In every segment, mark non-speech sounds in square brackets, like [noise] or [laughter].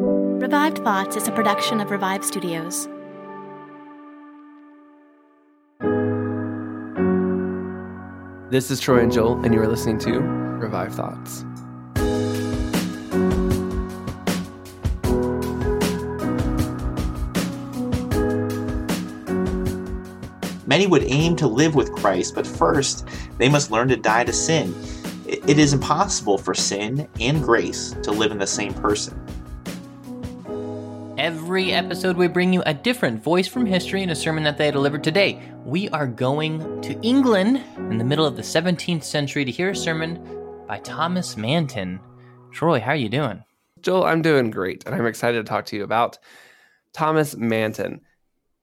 Revived Thoughts is a production of Revive Studios. This is Troy and Joel, and you are listening to Revive Thoughts. Many would aim to live with Christ, but first they must learn to die to sin. It is impossible for sin and grace to live in the same person. Every episode, we bring you a different voice from history and a sermon that they delivered today. We are going to England in the middle of the 17th century to hear a sermon by Thomas Manton. Troy, how are you doing? Joel, I'm doing great, and I'm excited to talk to you about Thomas Manton.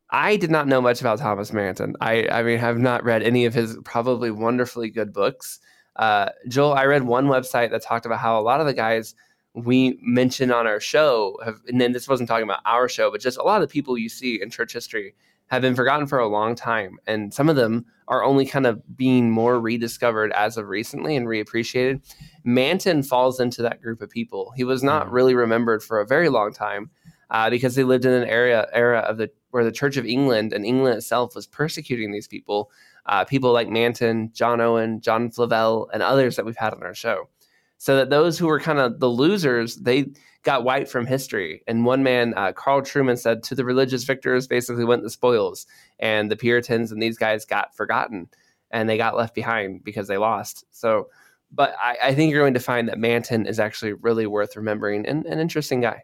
I did not know much about Thomas Manton. I, I mean, have not read any of his probably wonderfully good books. Uh, Joel, I read one website that talked about how a lot of the guys we mention on our show have, and then this wasn't talking about our show, but just a lot of the people you see in church history have been forgotten for a long time. And some of them are only kind of being more rediscovered as of recently and reappreciated. Manton falls into that group of people. He was not mm-hmm. really remembered for a very long time uh, because they lived in an area era of the where the Church of England and England itself was persecuting these people. Uh, people like Manton, John Owen, John Flavel, and others that we've had on our show so that those who were kind of the losers they got wiped from history. And one man uh, carl Trueman, said to the religious victors basically went the spoils and the puritans and these guys got forgotten and they got left behind because they lost. So but i, I think you're going to find that manton is actually really worth remembering and an interesting guy.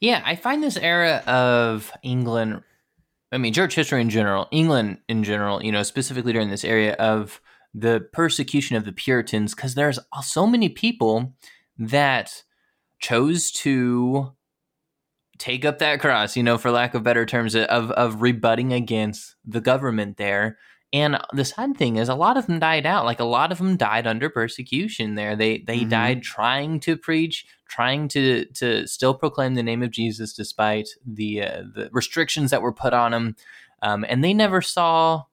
Yeah i find this era of england i mean church history in general england in general you know specifically during this area of the persecution of the Puritans because there's so many people that chose to take up that cross, you know, for lack of better terms, of of rebutting against the government there. And the sad thing is, a lot of them died out. Like a lot of them died under persecution. There, they they mm-hmm. died trying to preach, trying to to still proclaim the name of Jesus despite the uh, the restrictions that were put on them. Um, and they never saw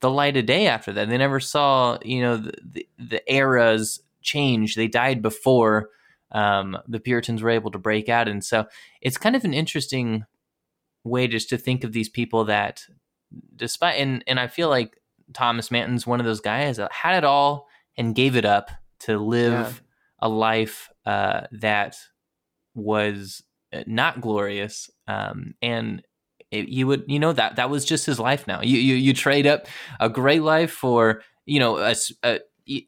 the light of day after that. They never saw, you know, the, the, the eras change. They died before um, the Puritans were able to break out. And so it's kind of an interesting way just to think of these people that, despite, and, and I feel like Thomas Manton's one of those guys that had it all and gave it up to live yeah. a life uh, that was uh, not glorious um, and it, you would you know that that was just his life now you you, you trade up a great life for you know a, a,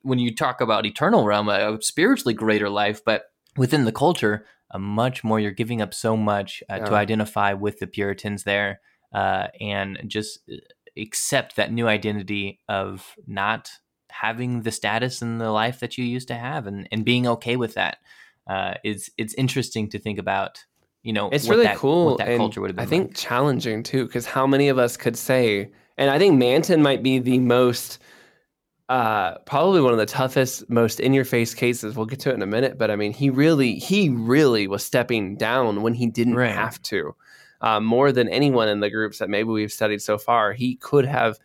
when you talk about eternal realm a, a, spiritually greater life but within the culture a much more you're giving up so much uh, yeah. to identify with the puritans there uh, and just uh, accept that new identity of not having the status and the life that you used to have and, and being okay with that uh, is it's interesting to think about you know, it's really that, cool. that culture would have been. I think like. challenging too, because how many of us could say, and I think Manton might be the most, uh, probably one of the toughest, most in your face cases. We'll get to it in a minute, but I mean, he really, he really was stepping down when he didn't right. have to. Uh, more than anyone in the groups that maybe we've studied so far, he could have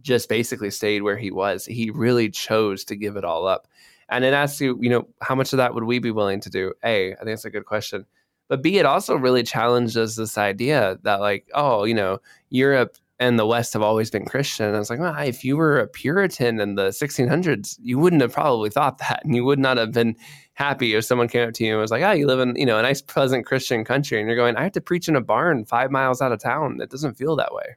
just basically stayed where he was. He really chose to give it all up. And it asks you, you know, how much of that would we be willing to do? A, I think that's a good question. But B, it also really challenged us this idea that, like, oh, you know, Europe and the West have always been Christian. And I was like, well, if you were a Puritan in the 1600s, you wouldn't have probably thought that. And you would not have been happy if someone came up to you and was like, oh, you live in, you know, a nice, pleasant Christian country. And you're going, I have to preach in a barn five miles out of town. It doesn't feel that way.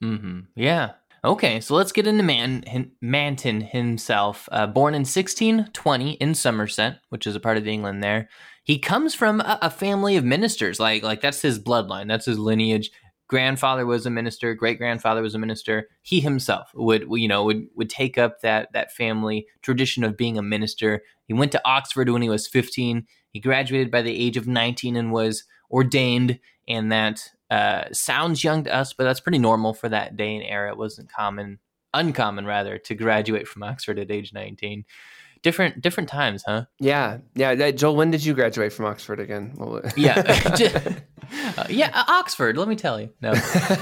Mm-hmm. Yeah. Okay, so let's get into Man- Manton himself. Uh, born in 1620 in Somerset, which is a part of England there he comes from a, a family of ministers. Like like that's his bloodline. That's his lineage grandfather was a minister, great grandfather was a minister. He himself would, you know, would would take up that that family tradition of being a minister. He went to Oxford when he was 15. He graduated by the age of 19 and was ordained. And that uh, sounds young to us, but that's pretty normal for that day and era. It wasn't common, uncommon rather, to graduate from Oxford at age 19 different different times, huh? Yeah, yeah. Joel, when did you graduate from Oxford again? [laughs] yeah, [laughs] uh, yeah, uh, Oxford. Let me tell you. No,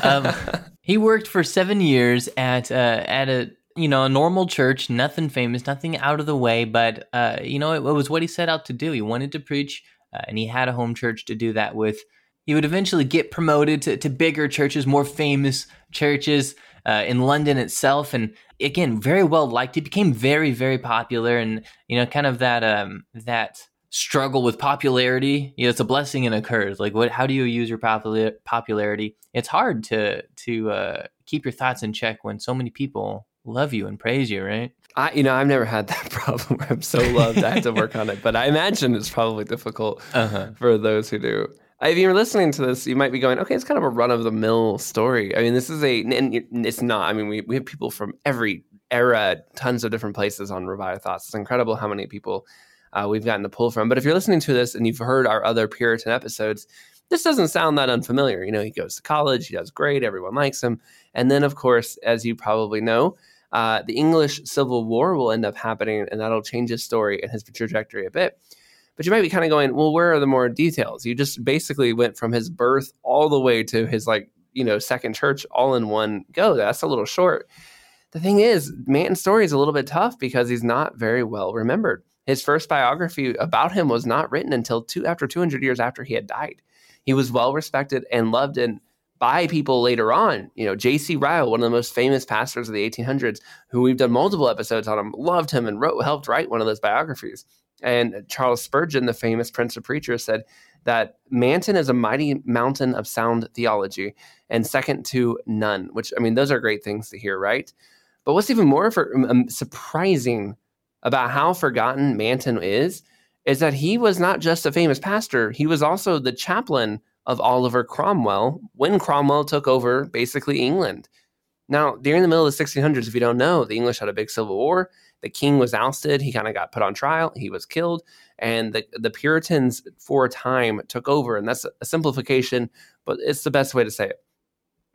um, [laughs] he worked for seven years at uh, at a you know a normal church, nothing famous, nothing out of the way, but uh, you know it, it was what he set out to do. He wanted to preach uh, and he had a home church to do that with. He would eventually get promoted to, to bigger churches, more famous churches uh, in London itself, and again, very well liked. He became very, very popular, and you know, kind of that um, that struggle with popularity. You know, it's a blessing and a curse. Like, what? How do you use your popular popularity? It's hard to to uh, keep your thoughts in check when so many people love you and praise you, right? I, you know, I've never had that [laughs] problem where I'm so loved. I have to work on it, but I imagine it's probably difficult [laughs] Uh-huh. for those who do. If you're listening to this, you might be going, "Okay, it's kind of a run of the mill story." I mean, this is a, and it's not. I mean, we we have people from every era, tons of different places on Revived Thoughts. It's incredible how many people uh, we've gotten to pull from. But if you're listening to this and you've heard our other Puritan episodes, this doesn't sound that unfamiliar. You know, he goes to college, he does great, everyone likes him, and then of course, as you probably know. Uh, the English Civil War will end up happening, and that'll change his story and his trajectory a bit. But you might be kind of going, well, where are the more details? You just basically went from his birth all the way to his like, you know, second church all in one go. That's a little short. The thing is, Manton's story is a little bit tough because he's not very well remembered. His first biography about him was not written until two after 200 years after he had died. He was well respected and loved and by people later on. You know, J.C. Ryle, one of the most famous pastors of the 1800s, who we've done multiple episodes on him, loved him and wrote, helped write one of those biographies. And Charles Spurgeon, the famous Prince of Preachers, said that Manton is a mighty mountain of sound theology and second to none, which, I mean, those are great things to hear, right? But what's even more for, um, surprising about how forgotten Manton is, is that he was not just a famous pastor, he was also the chaplain of Oliver Cromwell when Cromwell took over basically England. Now, during the middle of the 1600s, if you don't know, the English had a big civil war. The king was ousted. He kind of got put on trial. He was killed. And the, the Puritans, for a time, took over. And that's a simplification, but it's the best way to say it.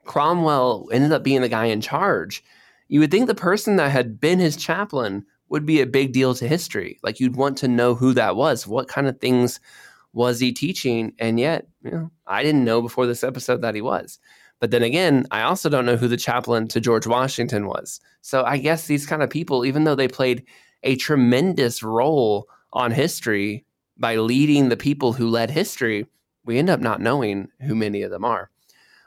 Cromwell ended up being the guy in charge. You would think the person that had been his chaplain would be a big deal to history. Like you'd want to know who that was. What kind of things was he teaching? And yet, you know, I didn't know before this episode that he was. But then again, I also don't know who the chaplain to George Washington was. So I guess these kind of people, even though they played a tremendous role on history by leading the people who led history, we end up not knowing who many of them are.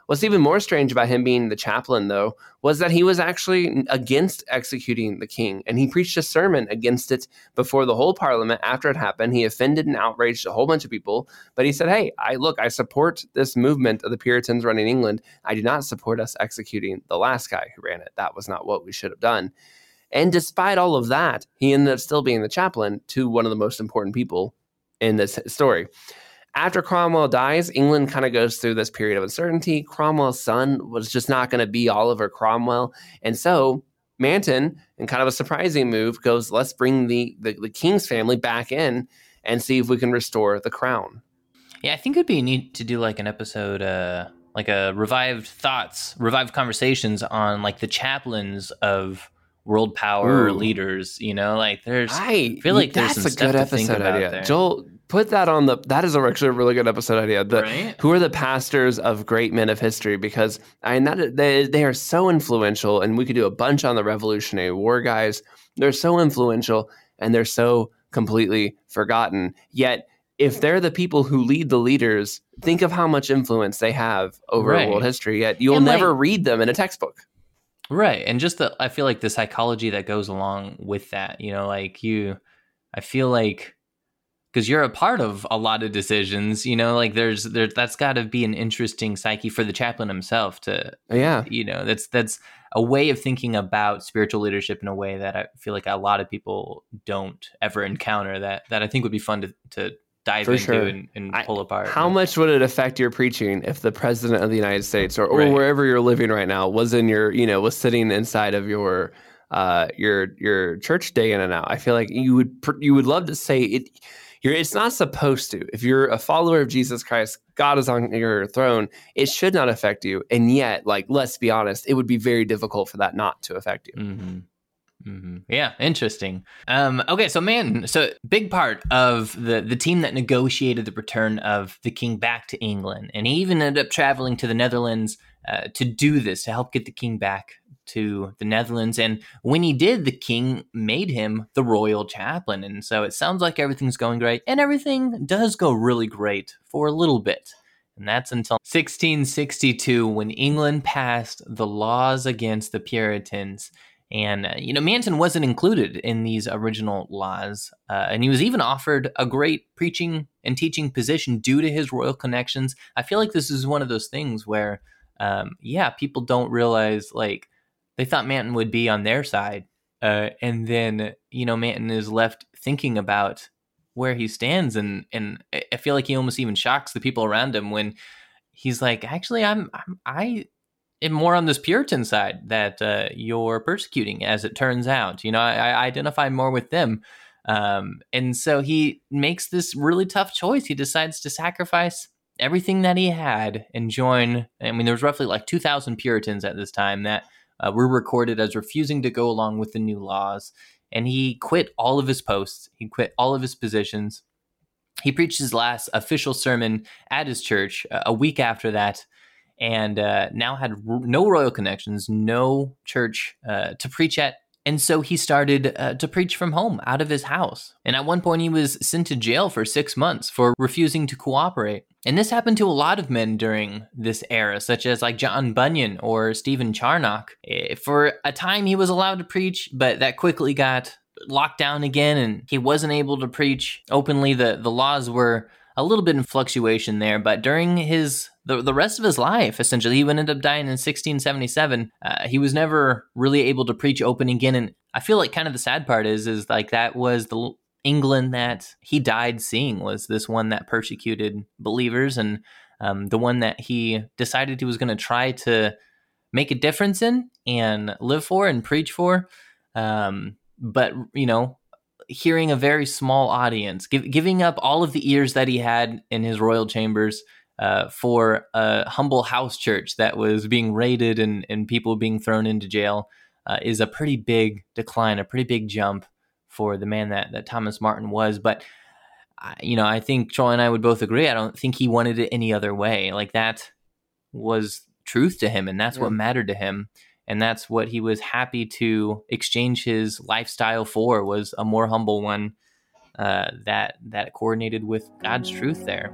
What's even more strange about him being the chaplain, though, was that he was actually against executing the king, and he preached a sermon against it before the whole parliament after it happened. He offended and outraged a whole bunch of people, but he said, Hey, I look, I support this movement of the Puritans running England. I do not support us executing the last guy who ran it. That was not what we should have done. And despite all of that, he ended up still being the chaplain to one of the most important people in this story. After Cromwell dies, England kind of goes through this period of uncertainty. Cromwell's son was just not going to be Oliver Cromwell. And so Manton, in kind of a surprising move, goes, let's bring the, the, the king's family back in and see if we can restore the crown. Yeah, I think it'd be neat to do like an episode, uh, like a revived thoughts, revived conversations on like the chaplains of world power Ooh. leaders. You know, like there's, I feel like there's that's some a good to think episode about idea. Joel, put that on the. That is actually a really good episode idea. The, right? who are the pastors of great men of history because I mean that they they are so influential and we could do a bunch on the Revolutionary War guys. They're so influential and they're so completely forgotten. Yet if they're the people who lead the leaders, think of how much influence they have over Right. world history. Yet you'll And, like- never read them in a textbook. Right. And just the I feel like the psychology that goes along with that, you know, like you I feel like because you're a part of a lot of decisions, you know, like there's there that's got to be an interesting psyche for the chaplain himself to, Yeah. you know, that's that's a way of thinking about spiritual leadership in a way that I feel like a lot of people don't ever encounter that that I think would be fun to to dive For into sure. and, and I- pull apart. How much would it affect your preaching if the president of the United States or, or Right. wherever you're living right now was in your, you know, was sitting inside of your uh your your church day in and out? I feel like you would you would love to say it you're it's not supposed to. If you're a follower of Jesus Christ, God is on your throne, it should not affect you. And yet, like let's be honest, it would be very difficult for that not to affect you. hmm hmm Yeah, interesting. Um, okay, so man, so big part of the the team that negotiated the return of the king back to England, and he even ended up traveling to the Netherlands uh, to do this to help get the king back to the Netherlands. And when he did, the king made him the royal chaplain. And so it sounds like everything's going great. And everything does go really great for a little bit. And that's until 1662 when England passed the laws against the Puritans. And, uh, you know, Manton wasn't included in these original laws. Uh, and he was even offered a great preaching and teaching position due to his royal connections. I feel like this is one of those things where, um, yeah, people don't realize, like, they thought Manton would be on their side. Uh, and then, you know, Manton is left thinking about where he stands and and I feel like he almost even shocks the people around him when he's like actually I'm, I'm I am more on this Puritan side that uh, you're persecuting as it turns out you know I, I identify more with them um, and so he makes this really tough choice he decides to sacrifice everything that he had and join I mean there was roughly like 2000 Puritans at this time that uh, were recorded as refusing to go along with the new laws and he quit all of his posts. He quit all of his positions. He preached his last official sermon at his church uh, a week after that, and uh, now had r- no royal connections, no church uh, to preach at and so he started uh, to preach from home out of his house. And at one point, he was sent to jail for six months for refusing to cooperate. And this happened to a lot of men during this era, such as like John Bunyan or Stephen Charnock. Eh, for a time, he was allowed to preach, but that quickly got locked down again, and he wasn't able to preach openly. The, the laws were a little bit in fluctuation there, but during his the, the rest of his life, essentially, he would end up dying in 1677. Uh, he was never really able to preach open again, and I feel like kind of the sad part is is like that was the England that he died seeing was this one that persecuted believers, and um, the one that he decided he was going to try to make a difference in and live for and preach for. Um, but you know, hearing a very small audience, give, giving up all of the ears that he had in his royal chambers uh, for a humble house church that was being raided and, and people being thrown into jail uh, is a pretty big decline, a pretty big jump for the man that, that Thomas Manton was. But, you know, I think Troy and I would both agree. I don't think he wanted it any other way. Like that was truth to him, and that's yeah. what mattered to him and that's what he was happy to exchange his lifestyle for was a more humble one uh, that that coordinated with God's truth there.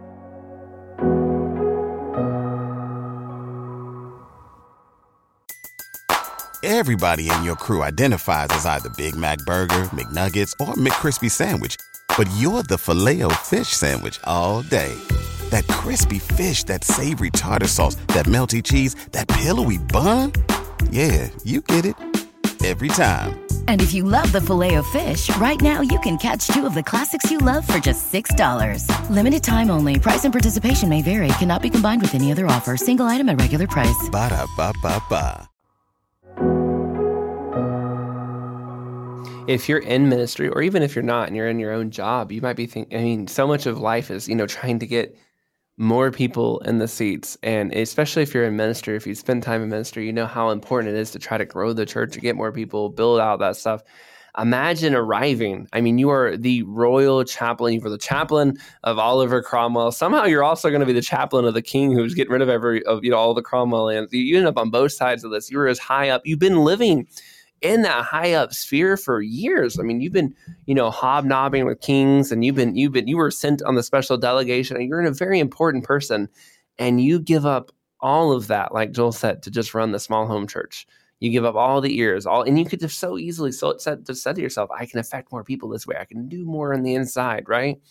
Everybody in your crew identifies as either Big Mac Burger, McNuggets, or McCrispy Sandwich, but you're the filet fish Sandwich all day. That crispy fish, that savory tartar sauce, that melty cheese, that pillowy bun. Yeah, you get it every time. And if you love the filet of fish, right now you can catch two of the classics you love for just $6. Limited time only. Price and participation may vary. Cannot be combined with any other offer. Single item at regular price. Ba da ba ba ba. If you're in ministry, or even if you're not and you're in your own job, you might be thinking, I mean, so much of life is, you know, trying to get more people in the seats. And especially if you're in ministry, if you spend time in ministry, you know how important it is to try to grow the church, to get more people, build out that stuff. Imagine arriving. I mean, you are the royal chaplain. You were the chaplain of Oliver Cromwell. Somehow, you're also going to be the chaplain of the king who's getting rid of every of you know all the Cromwell lands. You end up on both sides of this. You were as high up. You've been living in that high up sphere for years. I mean, you've been, you know, hobnobbing with kings and you've been you've been you were sent on the special delegation and you're a very important person and you give up all of that, like Joel said, to just run the small home church. You give up all the ears, all and you could just so easily so said to say to yourself, I can affect more people this way. I can do more on the inside, right?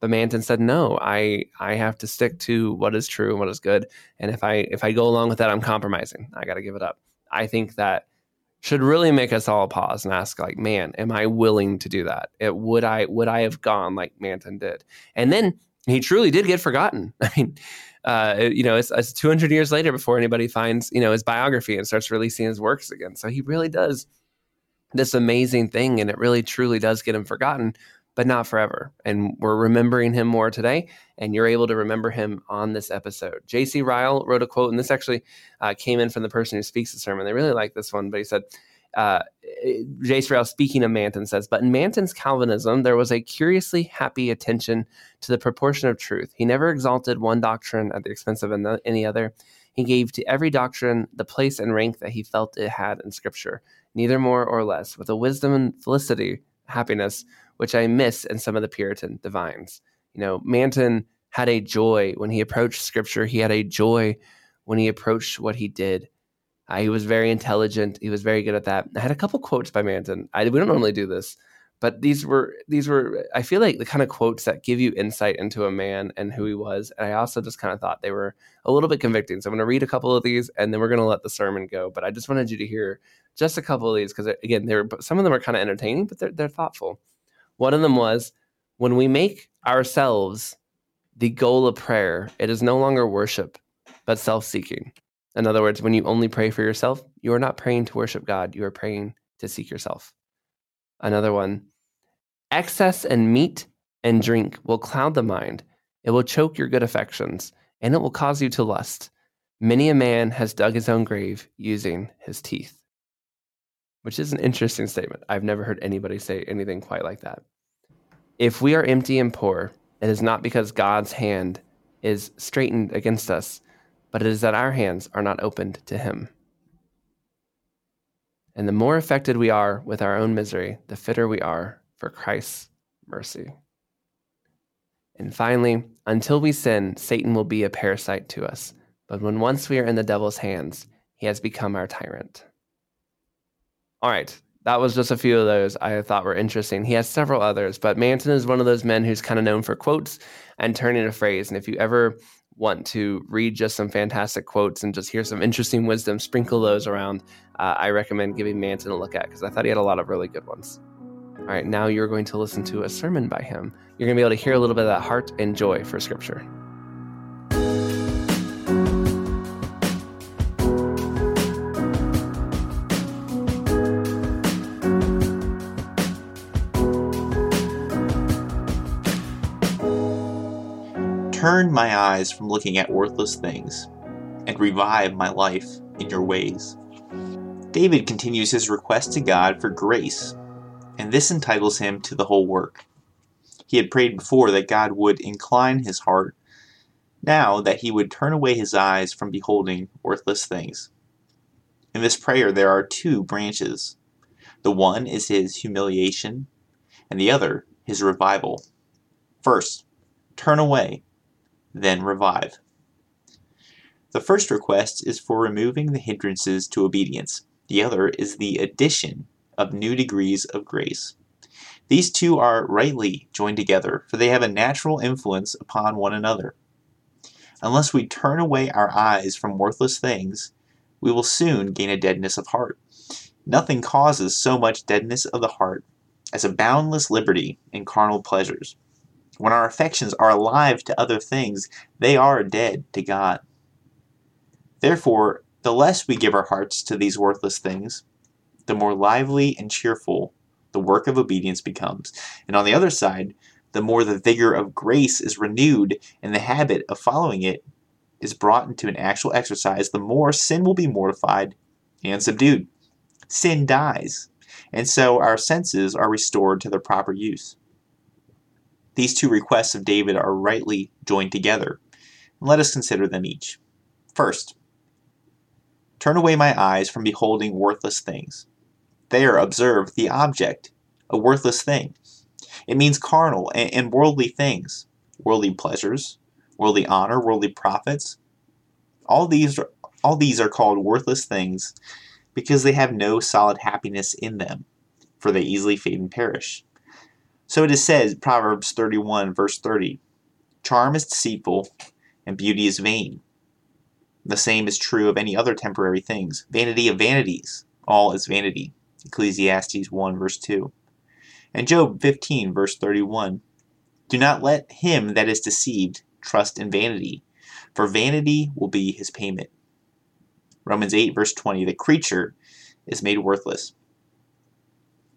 But Manton said, No, I I have to stick to what is true and what is good. And if I if I go along with that, I'm compromising. I gotta give it up. I think that should really make us all pause and ask like man am i willing to do that? It, would i would i have gone like manton did? And then he truly did get forgotten. [laughs] I mean uh, you know it's, it's 200 years later before anybody finds you know his biography and starts releasing his works again. So he really does this amazing thing and it really truly does get him forgotten but not forever. And we're remembering him more today, and you're able to remember him on this episode. J.C. Ryle wrote a quote, and this actually uh, came in from the person who speaks the sermon. They really like this one, but he said, uh, J.C. Ryle, speaking of Manton, says, But in Manton's Calvinism, there was a curiously happy attention to the proportion of truth. He never exalted one doctrine at the expense of any other. He gave to every doctrine the place and rank that he felt it had in Scripture, neither more or less, with a wisdom and felicity, happiness, which I miss in some of the Puritan divines. You know, Manton had a joy when he approached Scripture, he had a joy when he approached what he did. Uh, he was very intelligent. He was very good at that. I had a couple quotes by Manton. I, we don't normally do this, but these were these were I feel like the kind of quotes that give you insight into a man and who he was. And I also just kind of thought they were a little bit convicting. So I'm going to read a couple of these, and then we're going to let the sermon go. But I just wanted you to hear just a couple of these because again, they were some of them are kind of entertaining, but they're they're thoughtful. One of them was when we make ourselves the goal of prayer, it is no longer worship, but self-seeking. In other words, when you only pray for yourself, you are not praying to worship God, you are praying to seek yourself. Another one excess in meat and drink will cloud the mind, it will choke your good affections, and it will cause you to lust. Many a man has dug his own grave using his teeth. Which is an interesting statement. I've never heard anybody say anything quite like that. If we are empty and poor, it is not because God's hand is straightened against us, but it is that our hands are not opened to Him. And the more affected we are with our own misery, the fitter we are for Christ's mercy. And finally, until we sin, Satan will be a parasite to us. But when once we are in the devil's hands, he has become our tyrant. All right, that was just a few of those I thought were interesting. He has several others, but Manton is one of those men who's kind of known for quotes and turning a phrase. And if you ever want to read just some fantastic quotes and just hear some interesting wisdom, sprinkle those around, uh, I recommend giving Manton a look at because I thought he had a lot of really good ones. All right, now you're going to listen to a sermon by him. You're going to be able to hear a little bit of that heart and joy for Scripture. Turn my eyes from looking at worthless things, and revive my life in your ways. David continues his request to God for grace, and this entitles him to the whole work. He had prayed before that God would incline his heart, now that he would turn away his eyes from beholding worthless things. In this prayer, there are two branches. The one is his humiliation, and the other his revival. First, turn away then revive. The first request is for removing the hindrances to obedience. The other is the addition of new degrees of grace. These two are rightly joined together, for they have a natural influence upon one another. Unless we turn away our eyes from worthless things, we will soon gain a deadness of heart. Nothing causes so much deadness of the heart as a boundless liberty in carnal pleasures. When our affections are alive to other things, they are dead to God. Therefore, the less we give our hearts to these worthless things, the more lively and cheerful the work of obedience becomes. And on the other side, the more the vigor of grace is renewed and the habit of following it is brought into an actual exercise, the more sin will be mortified and subdued. Sin dies, and so our senses are restored to their proper use. These two requests of David are rightly joined together. Let us consider them each. First, turn away my eyes from beholding worthless things. There observe the object, a worthless thing. It means carnal and worldly things, worldly pleasures, worldly honor, worldly profits. All these, all these are called worthless things because they have no solid happiness in them, for they easily fade and perish. So it is said, Proverbs 31, verse 30 Charm is deceitful, and beauty is vain. The same is true of any other temporary things. Vanity of vanities, all is vanity. Ecclesiastes 1, verse 2. And Job 15, verse 31 Do not let him that is deceived trust in vanity, for vanity will be his payment. Romans 8, verse 20 The creature is made worthless.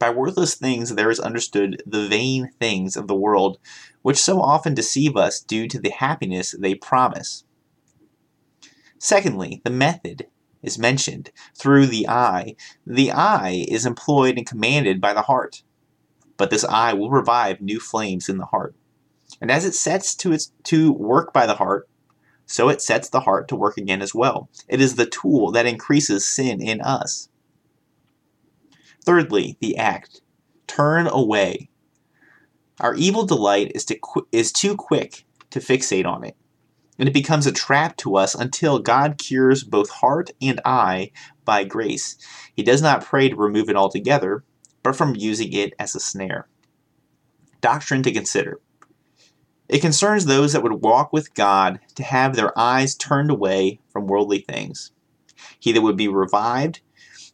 By worthless things there is understood the vain things of the world, which so often deceive us due to the happiness they promise. Secondly, the method is mentioned through the eye. The eye is employed and commanded by the heart, but this eye will revive new flames in the heart. And as it sets to its to work by the heart, so it sets the heart to work again as well. It is the tool that increases sin in us. Thirdly, the act turn away. Our evil delight is, to qu- is too quick to fixate on it, and it becomes a trap to us until God cures both heart and eye by grace. He does not pray to remove it altogether, but from using it as a snare. Doctrine to consider. It concerns those that would walk with God to have their eyes turned away from worldly things. He that would be revived,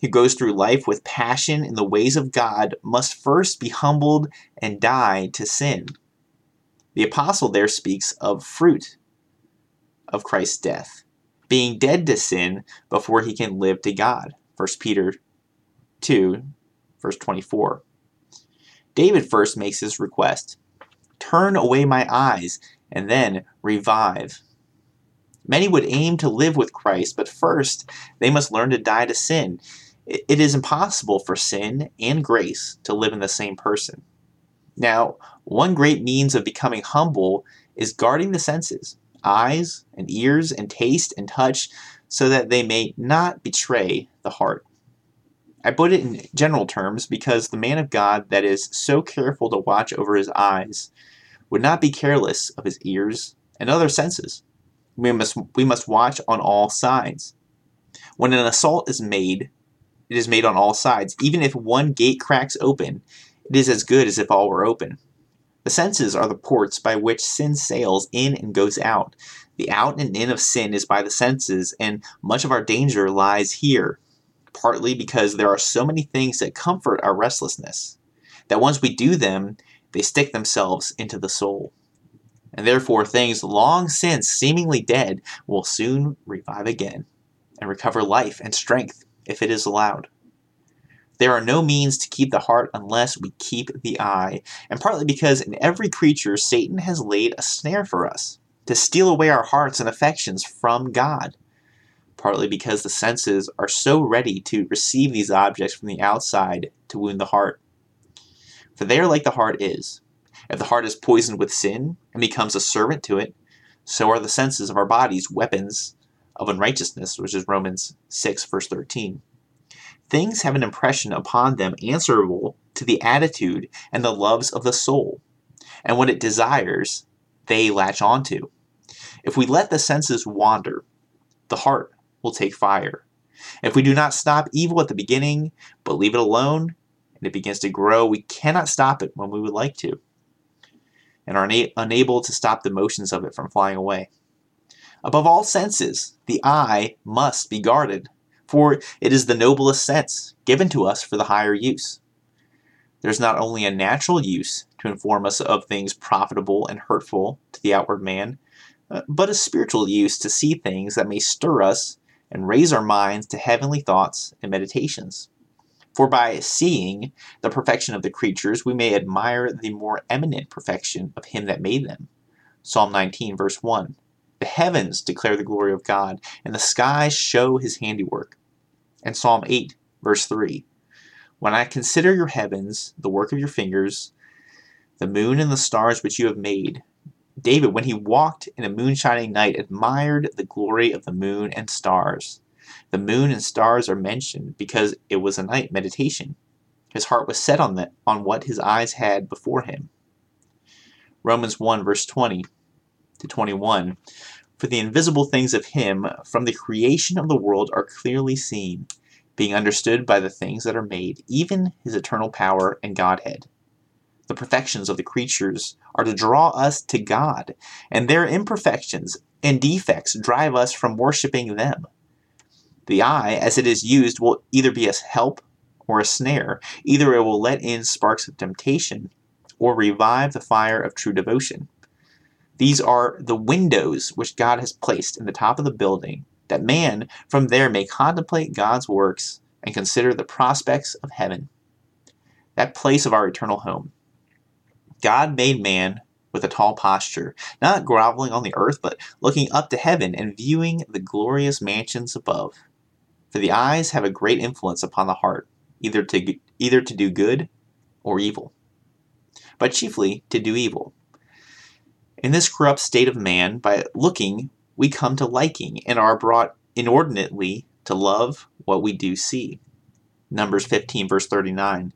who goes through life with passion in the ways of God, must first be humbled and die to sin. The apostle there speaks of fruit of Christ's death, being dead to sin before he can live to God. 1 Peter 2, verse 24. David first makes his request Turn away my eyes, and then revive. Many would aim to live with Christ, but first they must learn to die to sin. It is impossible for sin and grace to live in the same person. Now, one great means of becoming humble is guarding the senses eyes and ears and taste and touch so that they may not betray the heart. I put it in general terms because the man of God that is so careful to watch over his eyes would not be careless of his ears and other senses. We must, we must watch on all sides. When an assault is made, it is made on all sides. Even if one gate cracks open, it is as good as if all were open. The senses are the ports by which sin sails in and goes out. The out and in of sin is by the senses, and much of our danger lies here partly because there are so many things that comfort our restlessness, that once we do them, they stick themselves into the soul. And therefore, things long since seemingly dead will soon revive again and recover life and strength if it is allowed. There are no means to keep the heart unless we keep the eye, and partly because in every creature Satan has laid a snare for us to steal away our hearts and affections from God partly because the senses are so ready to receive these objects from the outside to wound the heart. For they are like the heart is. If the heart is poisoned with sin and becomes a servant to it, so are the senses of our bodies weapons of unrighteousness, which is Romans 6, verse 13. Things have an impression upon them answerable to the attitude and the loves of the soul, and what it desires, they latch onto. If we let the senses wander, the heart will take fire. If we do not stop evil at the beginning, but leave it alone, and it begins to grow, we cannot stop it when we would like to, and are una- unable to stop the motions of it from flying away. Above all senses, the eye must be guarded, for it is the noblest sense, given to us for the higher use. There's not only a natural use to inform us of things profitable and hurtful to the outward man, uh, but a spiritual use to see things that may stir us and raise our minds to heavenly thoughts and meditations. For by seeing the perfection of the creatures, we may admire the more eminent perfection of Him that made them. Psalm 19, verse 1. The heavens declare the glory of God, and the skies show His handiwork. And Psalm 8, verse 3. When I consider your heavens, the work of your fingers, the moon and the stars which you have made, David, when he walked in a moonshining night, admired the glory of the moon and stars. The moon and stars are mentioned because it was a night meditation. His heart was set on, the, on what his eyes had before him. Romans 1, verse 20 to 21. For the invisible things of him from the creation of the world are clearly seen, being understood by the things that are made, even his eternal power and Godhead the perfections of the creatures are to draw us to God, and their imperfections and defects drive us from worshiping them. The eye, as it is used, will either be a help or a snare. Either it will let in sparks of temptation or revive the fire of true devotion. These are the windows which God has placed in the top of the building, that man from there may contemplate God's works and consider the prospects of heaven, that place of our eternal home. God made man with a tall posture, not groveling on the earth, but looking up to heaven and viewing the glorious mansions above. For the eyes have a great influence upon the heart, either to, either to do good or evil, but chiefly to do evil. In this corrupt state of man, by looking, we come to liking and are brought inordinately to love what we do see. Numbers 15, verse 39.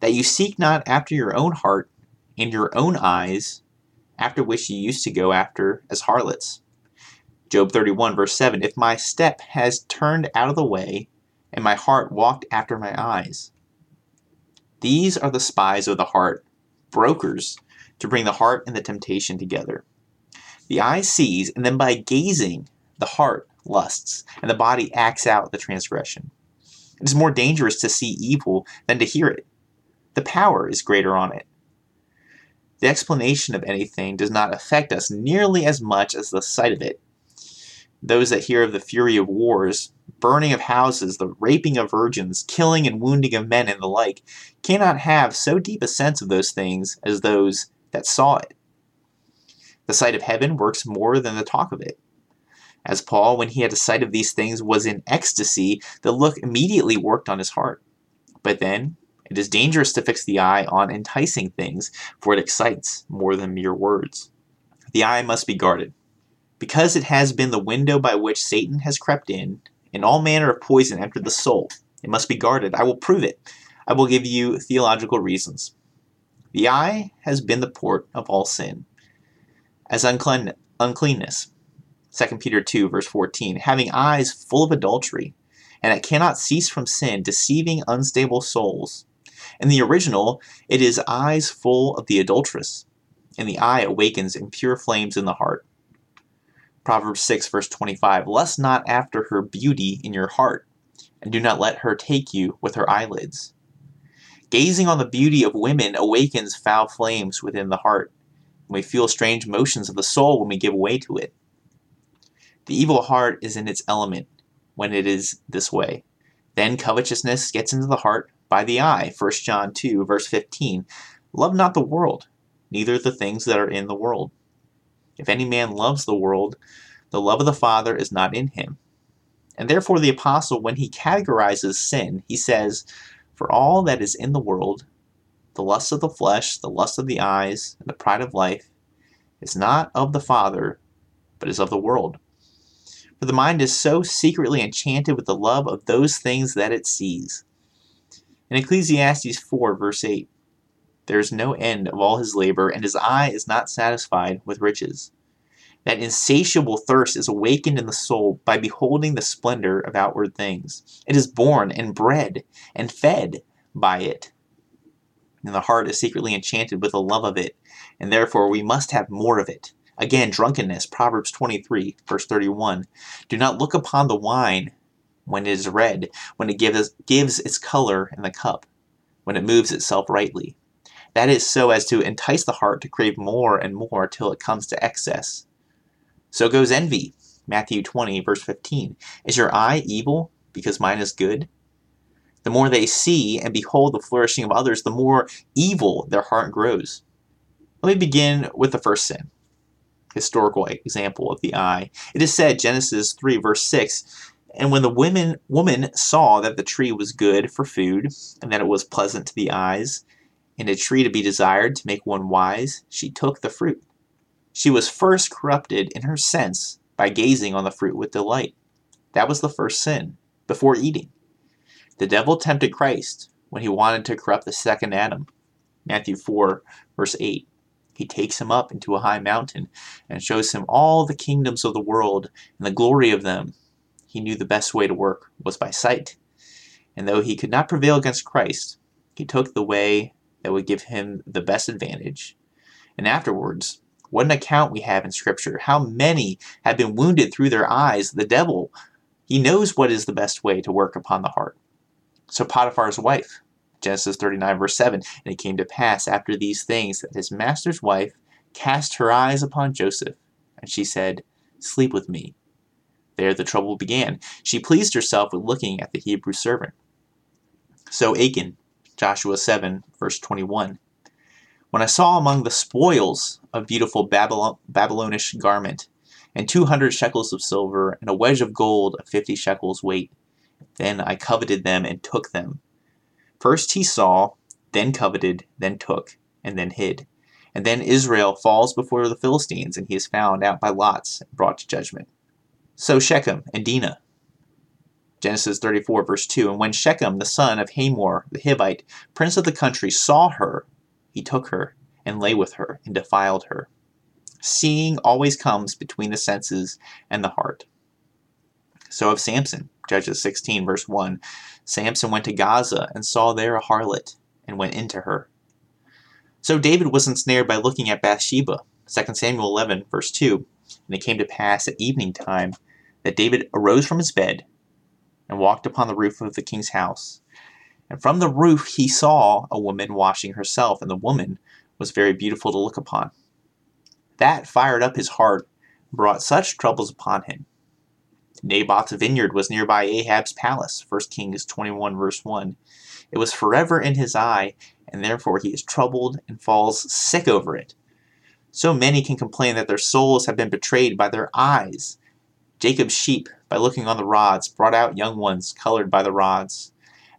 That you seek not after your own heart and your own eyes, after which you used to go after as harlots. Job 31, verse 7. If my step has turned out of the way, and my heart walked after my eyes. These are the spies of the heart, brokers, to bring the heart and the temptation together. The eye sees, and then by gazing, the heart lusts, and the body acts out the transgression. It is more dangerous to see evil than to hear it. The power is greater on it. The explanation of anything does not affect us nearly as much as the sight of it. Those that hear of the fury of wars, burning of houses, the raping of virgins, killing and wounding of men, and the like, cannot have so deep a sense of those things as those that saw it. The sight of heaven works more than the talk of it. As Paul, when he had a sight of these things, was in ecstasy, the look immediately worked on his heart. But then, it is dangerous to fix the eye on enticing things, for it excites more than mere words. The eye must be guarded. Because it has been the window by which Satan has crept in, and all manner of poison entered the soul, it must be guarded. I will prove it. I will give you theological reasons. The eye has been the port of all sin, as unclean, uncleanness. 2 Peter 2, verse 14, having eyes full of adultery, and it cannot cease from sin, deceiving unstable souls. In the original, it is eyes full of the adulteress, and the eye awakens impure flames in the heart. Proverbs 6, verse 25, lust not after her beauty in your heart, and do not let her take you with her eyelids. Gazing on the beauty of women awakens foul flames within the heart. And we feel strange motions of the soul when we give way to it. The evil heart is in its element when it is this way. Then covetousness gets into the heart by the eye. 1 John 2, verse 15. Love not the world, neither the things that are in the world. If any man loves the world, the love of the Father is not in him. And therefore, the Apostle, when he categorizes sin, he says, For all that is in the world, the lust of the flesh, the lust of the eyes, and the pride of life, is not of the Father, but is of the world. For the mind is so secretly enchanted with the love of those things that it sees. In Ecclesiastes 4, verse 8, there is no end of all his labor, and his eye is not satisfied with riches. That insatiable thirst is awakened in the soul by beholding the splendor of outward things. It is born and bred and fed by it. And the heart is secretly enchanted with the love of it, and therefore we must have more of it. Again, drunkenness, Proverbs 23, verse 31. Do not look upon the wine when it is red, when it gives, gives its color in the cup, when it moves itself rightly. That is so as to entice the heart to crave more and more till it comes to excess. So goes envy, Matthew 20, verse 15. Is your eye evil because mine is good? The more they see and behold the flourishing of others, the more evil their heart grows. Let me begin with the first sin historical example of the eye. It is said, Genesis 3, verse 6, and when the women, woman saw that the tree was good for food, and that it was pleasant to the eyes, and a tree to be desired to make one wise, she took the fruit. She was first corrupted in her sense by gazing on the fruit with delight. That was the first sin, before eating. The devil tempted Christ when he wanted to corrupt the second Adam. Matthew 4, verse 8. He takes him up into a high mountain and shows him all the kingdoms of the world and the glory of them. He knew the best way to work was by sight. And though he could not prevail against Christ, he took the way that would give him the best advantage. And afterwards, what an account we have in Scripture. How many have been wounded through their eyes. The devil, he knows what is the best way to work upon the heart. So Potiphar's wife, Genesis 39, verse 7. And it came to pass after these things that his master's wife cast her eyes upon Joseph, and she said, Sleep with me. There the trouble began. She pleased herself with looking at the Hebrew servant. So Achan, Joshua 7, verse 21. When I saw among the spoils a beautiful Babylon, Babylonish garment, and two hundred shekels of silver, and a wedge of gold of fifty shekels weight, then I coveted them and took them. First he saw, then coveted, then took, and then hid. And then Israel falls before the Philistines, and he is found out by lots and brought to judgment. So Shechem and Dinah. Genesis 34, verse 2. And when Shechem, the son of Hamor the Hivite, prince of the country, saw her, he took her and lay with her and defiled her. Seeing always comes between the senses and the heart. So of Samson, Judges 16, verse 1. Samson went to Gaza and saw there a harlot and went into her. So David was ensnared by looking at Bathsheba, 2 Samuel 11, verse 2. And it came to pass at evening time that David arose from his bed and walked upon the roof of the king's house. And from the roof he saw a woman washing herself, and the woman was very beautiful to look upon. That fired up his heart, and brought such troubles upon him. Naboth's vineyard was nearby Ahab's palace, 1 Kings 21, verse 1. It was forever in his eye, and therefore he is troubled and falls sick over it. So many can complain that their souls have been betrayed by their eyes. Jacob's sheep, by looking on the rods, brought out young ones colored by the rods.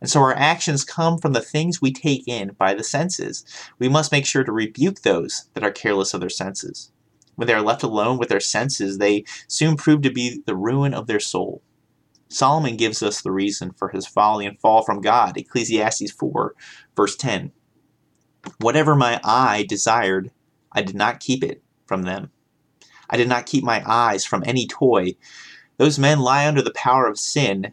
And so our actions come from the things we take in by the senses. We must make sure to rebuke those that are careless of their senses. When they are left alone with their senses, they soon prove to be the ruin of their soul. Solomon gives us the reason for his folly and fall from God. Ecclesiastes 4, verse 10. Whatever my eye desired, I did not keep it from them. I did not keep my eyes from any toy. Those men lie under the power of sin.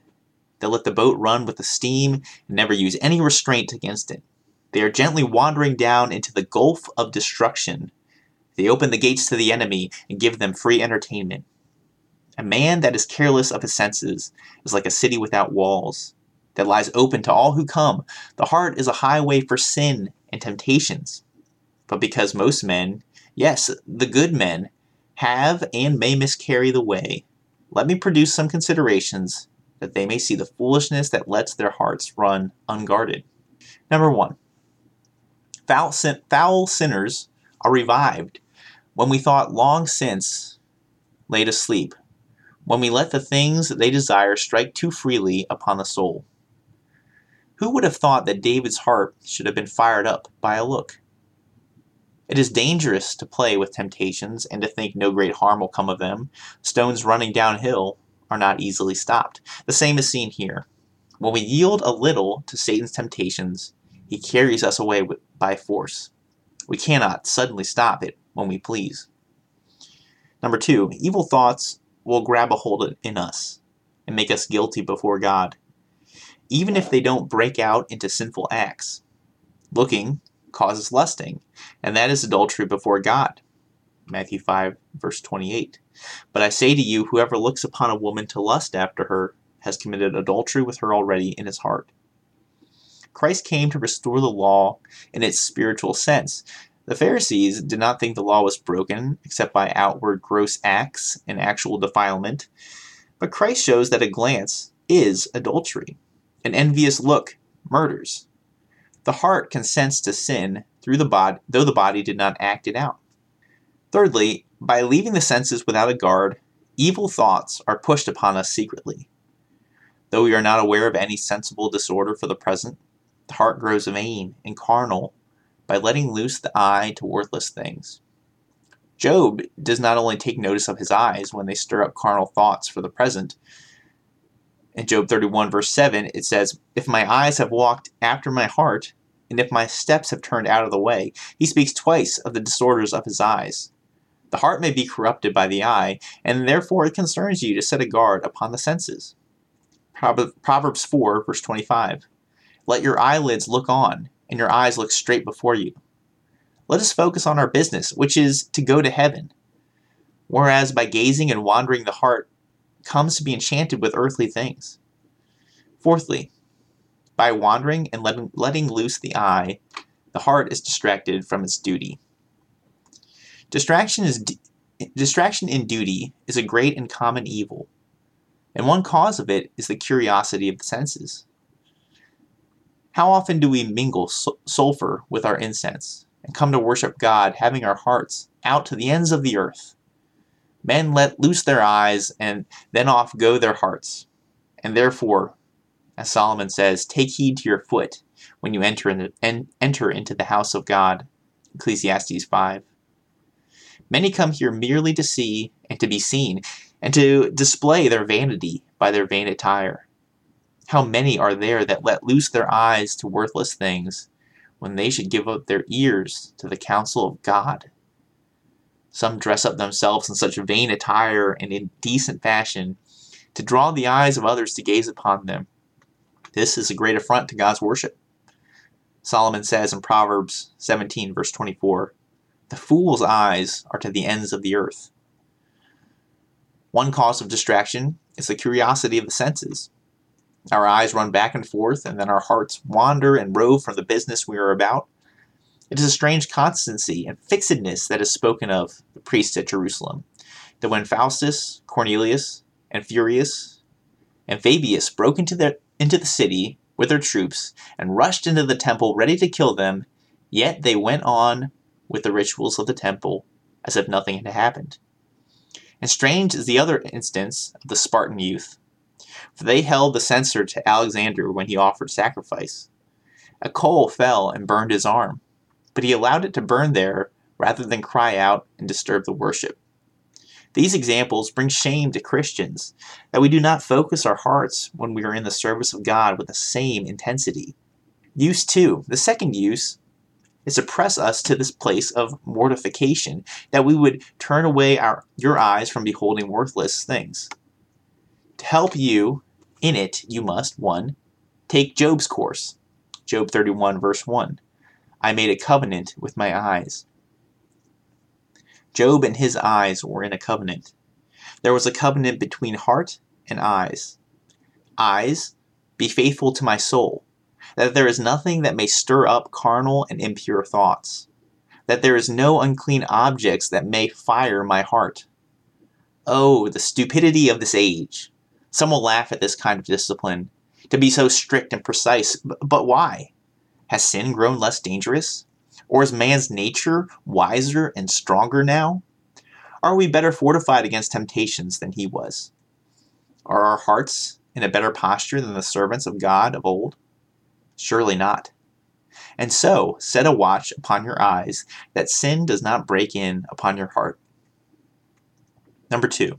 They let the boat run with the steam and never use any restraint against it. They are gently wandering down into the gulf of destruction. They open the gates to the enemy and give them free entertainment. A man that is careless of his senses is like a city without walls, that lies open to all who come. The heart is a highway for sin and temptations. But because most men, yes, the good men, have and may miscarry the way, let me produce some considerations that they may see the foolishness that lets their hearts run unguarded. Number one, foul, sin- foul sinners are revived when we thought long since laid asleep, when we let the things that they desire strike too freely upon the soul. Who would have thought that David's heart should have been fired up by a look? It is dangerous to play with temptations and to think no great harm will come of them. Stones running downhill are not easily stopped. The same is seen here. When we yield a little to Satan's temptations, he carries us away by force. We cannot suddenly stop it when we please. Number two, evil thoughts will grab a hold in us and make us guilty before God, even if they don't break out into sinful acts. Looking causes lusting, and that is adultery before God. Matthew 5, verse 28. But I say to you, whoever looks upon a woman to lust after her has committed adultery with her already in his heart. Christ came to restore the law in its spiritual sense. The Pharisees did not think the law was broken except by outward gross acts and actual defilement, but Christ shows that a glance is adultery. An envious look murders. The heart consents to sin through the body, though the body did not act it out. Thirdly, by leaving the senses without a guard, evil thoughts are pushed upon us secretly. Though we are not aware of any sensible disorder for the present, the heart grows vain and carnal by letting loose the eye to worthless things. Job does not only take notice of his eyes when they stir up carnal thoughts for the present. In Job 31, verse 7, it says, If my eyes have walked after my heart, and if my steps have turned out of the way, he speaks twice of the disorders of his eyes. The heart may be corrupted by the eye, and therefore it concerns you to set a guard upon the senses. Proverbs 4, verse 25. Let your eyelids look on, and your eyes look straight before you. Let us focus on our business, which is to go to heaven. Whereas by gazing and wandering, the heart comes to be enchanted with earthly things. Fourthly, by wandering and letting, letting loose the eye, the heart is distracted from its duty. Distraction is distraction in duty is a great and common evil, and one cause of it is the curiosity of the senses. How often do we mingle sulfur with our incense and come to worship God, having our hearts out to the ends of the earth? Men let loose their eyes, and then off go their hearts. And therefore, as Solomon says, take heed to your foot when you enter, in the, en, enter into the house of God. Ecclesiastes 5. Many come here merely to see and to be seen, and to display their vanity by their vain attire. How many are there that let loose their eyes to worthless things when they should give up their ears to the counsel of God? Some dress up themselves in such vain attire and indecent fashion to draw the eyes of others to gaze upon them. This is a great affront to God's worship. Solomon says in Proverbs 17, verse 24, The fool's eyes are to the ends of the earth. One cause of distraction is the curiosity of the senses. Our eyes run back and forth, and then our hearts wander and rove from the business we are about. It is a strange constancy and fixedness that is spoken of the priests at Jerusalem, that when Faustus, Cornelius, and Furius, and Fabius broke into, their, into the city with their troops and rushed into the temple ready to kill them, yet they went on with the rituals of the temple as if nothing had happened. And strange is the other instance of the Spartan youth, for they held the censer to Alexander when he offered sacrifice. A coal fell and burned his arm, but he allowed it to burn there rather than cry out and disturb the worship. These examples bring shame to Christians that we do not focus our hearts when we are in the service of God with the same intensity. Use 2. The second use is to press us to this place of mortification, that we would turn away our, your eyes from beholding worthless things. To help you in it, you must 1. Take Job's course. Job 31, verse 1. I made a covenant with my eyes. Job and his eyes were in a covenant. There was a covenant between heart and eyes. Eyes, be faithful to my soul, that there is nothing that may stir up carnal and impure thoughts, that there is no unclean objects that may fire my heart. Oh, the stupidity of this age! Some will laugh at this kind of discipline, to be so strict and precise, but why? Has sin grown less dangerous? Or is man's nature wiser and stronger now? Are we better fortified against temptations than he was? Are our hearts in a better posture than the servants of God of old? Surely not. And so, set a watch upon your eyes that sin does not break in upon your heart. Number two,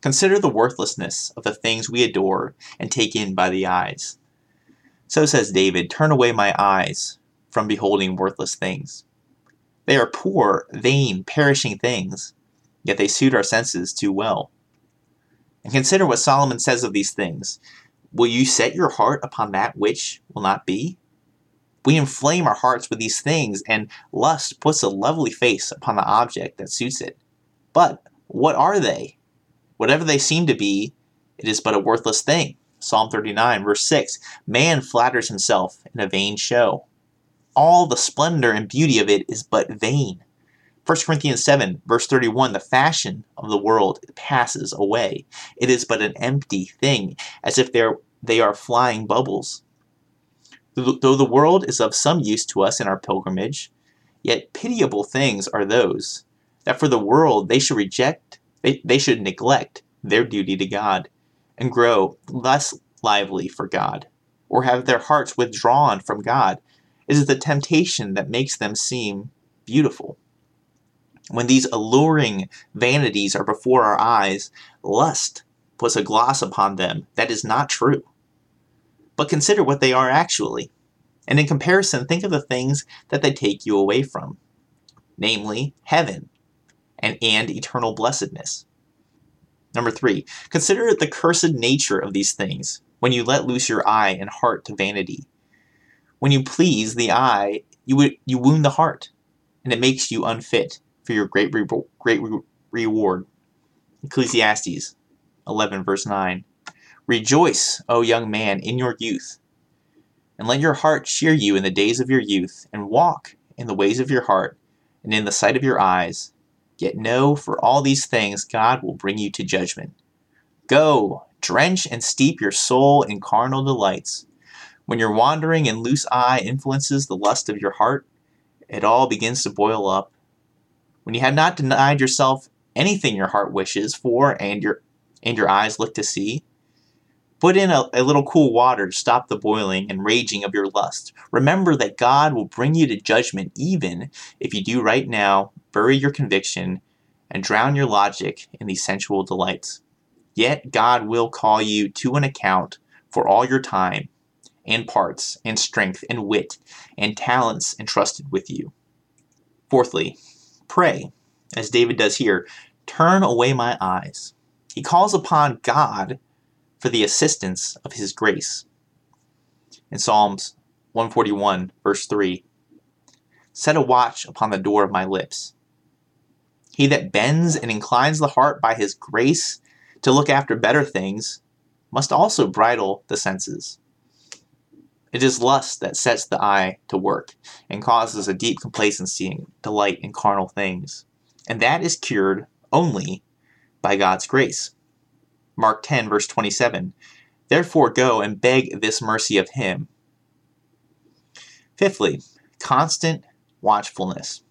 consider the worthlessness of the things we adore and take in by the eyes. So says David, Turn away my eyes from beholding worthless things. They are poor, vain, perishing things, yet they suit our senses too well. And consider what Solomon says of these things. Will you set your heart upon that which will not be? We inflame our hearts with these things, and lust puts a lovely face upon the object that suits it. But what are they? Whatever they seem to be, it is but a worthless thing. Psalm 39, verse 6 Man flatters himself in a vain show all the splendor and beauty of it is but vain. 1 Corinthians 7, verse 31 The fashion of the world passes away. It is but an empty thing, as if they are flying bubbles. Though the world is of some use to us in our pilgrimage, yet pitiable things are those that for the world they should reject, they, they should neglect their duty to God and grow less lively for God, or have their hearts withdrawn from God it is the temptation that makes them seem beautiful. When these alluring vanities are before our eyes, lust puts a gloss upon them that is not true. But consider what they are actually, and in comparison, think of the things that they take you away from, namely, heaven and, and eternal blessedness. Number three, consider the cursed nature of these things when you let loose your eye and heart to vanity when you please the eye, you, you wound the heart, and it makes you unfit for your great, re- great re- reward. Ecclesiastes 11, verse 9. Rejoice, O young man, in your youth, and let your heart cheer you in the days of your youth, and walk in the ways of your heart, and in the sight of your eyes. Yet know, for all these things, God will bring you to judgment. Go, drench and steep your soul in carnal delights when your wandering and loose eye influences the lust of your heart, it all begins to boil up. When you have not denied yourself anything your heart wishes for and your and your eyes look to see, put in a, a little cool water to stop the boiling and raging of your lust. Remember that God will bring you to judgment even if you do right now bury your conviction and drown your logic in these sensual delights. Yet God will call you to an account for all your time and parts and strength and wit and talents entrusted with you. Fourthly, pray, as David does here, turn away my eyes. He calls upon God for the assistance of his grace. In Psalms 141, verse 3, set a watch upon the door of my lips. He that bends and inclines the heart by his grace to look after better things must also bridle the senses. It is lust that sets the eye to work and causes a deep complacency and delight in carnal things. And that is cured only by God's grace. Mark 10, verse 27. Therefore go and beg this mercy of him. Fifthly, constant watchfulness.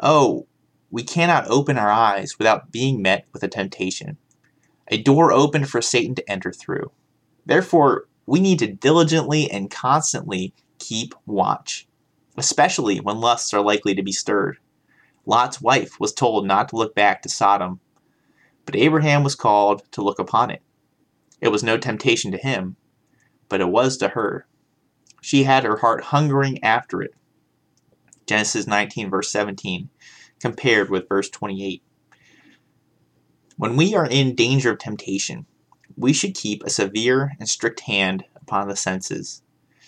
Oh, we cannot open our eyes without being met with a temptation, a door opened for Satan to enter through. Therefore, we need to diligently and constantly keep watch, especially when lusts are likely to be stirred. Lot's wife was told not to look back to Sodom, but Abraham was called to look upon it. It was no temptation to him, but it was to her. She had her heart hungering after it. Genesis 19, verse 17, compared with verse 28. When we are in danger of temptation, we should keep a severe and strict hand upon the senses,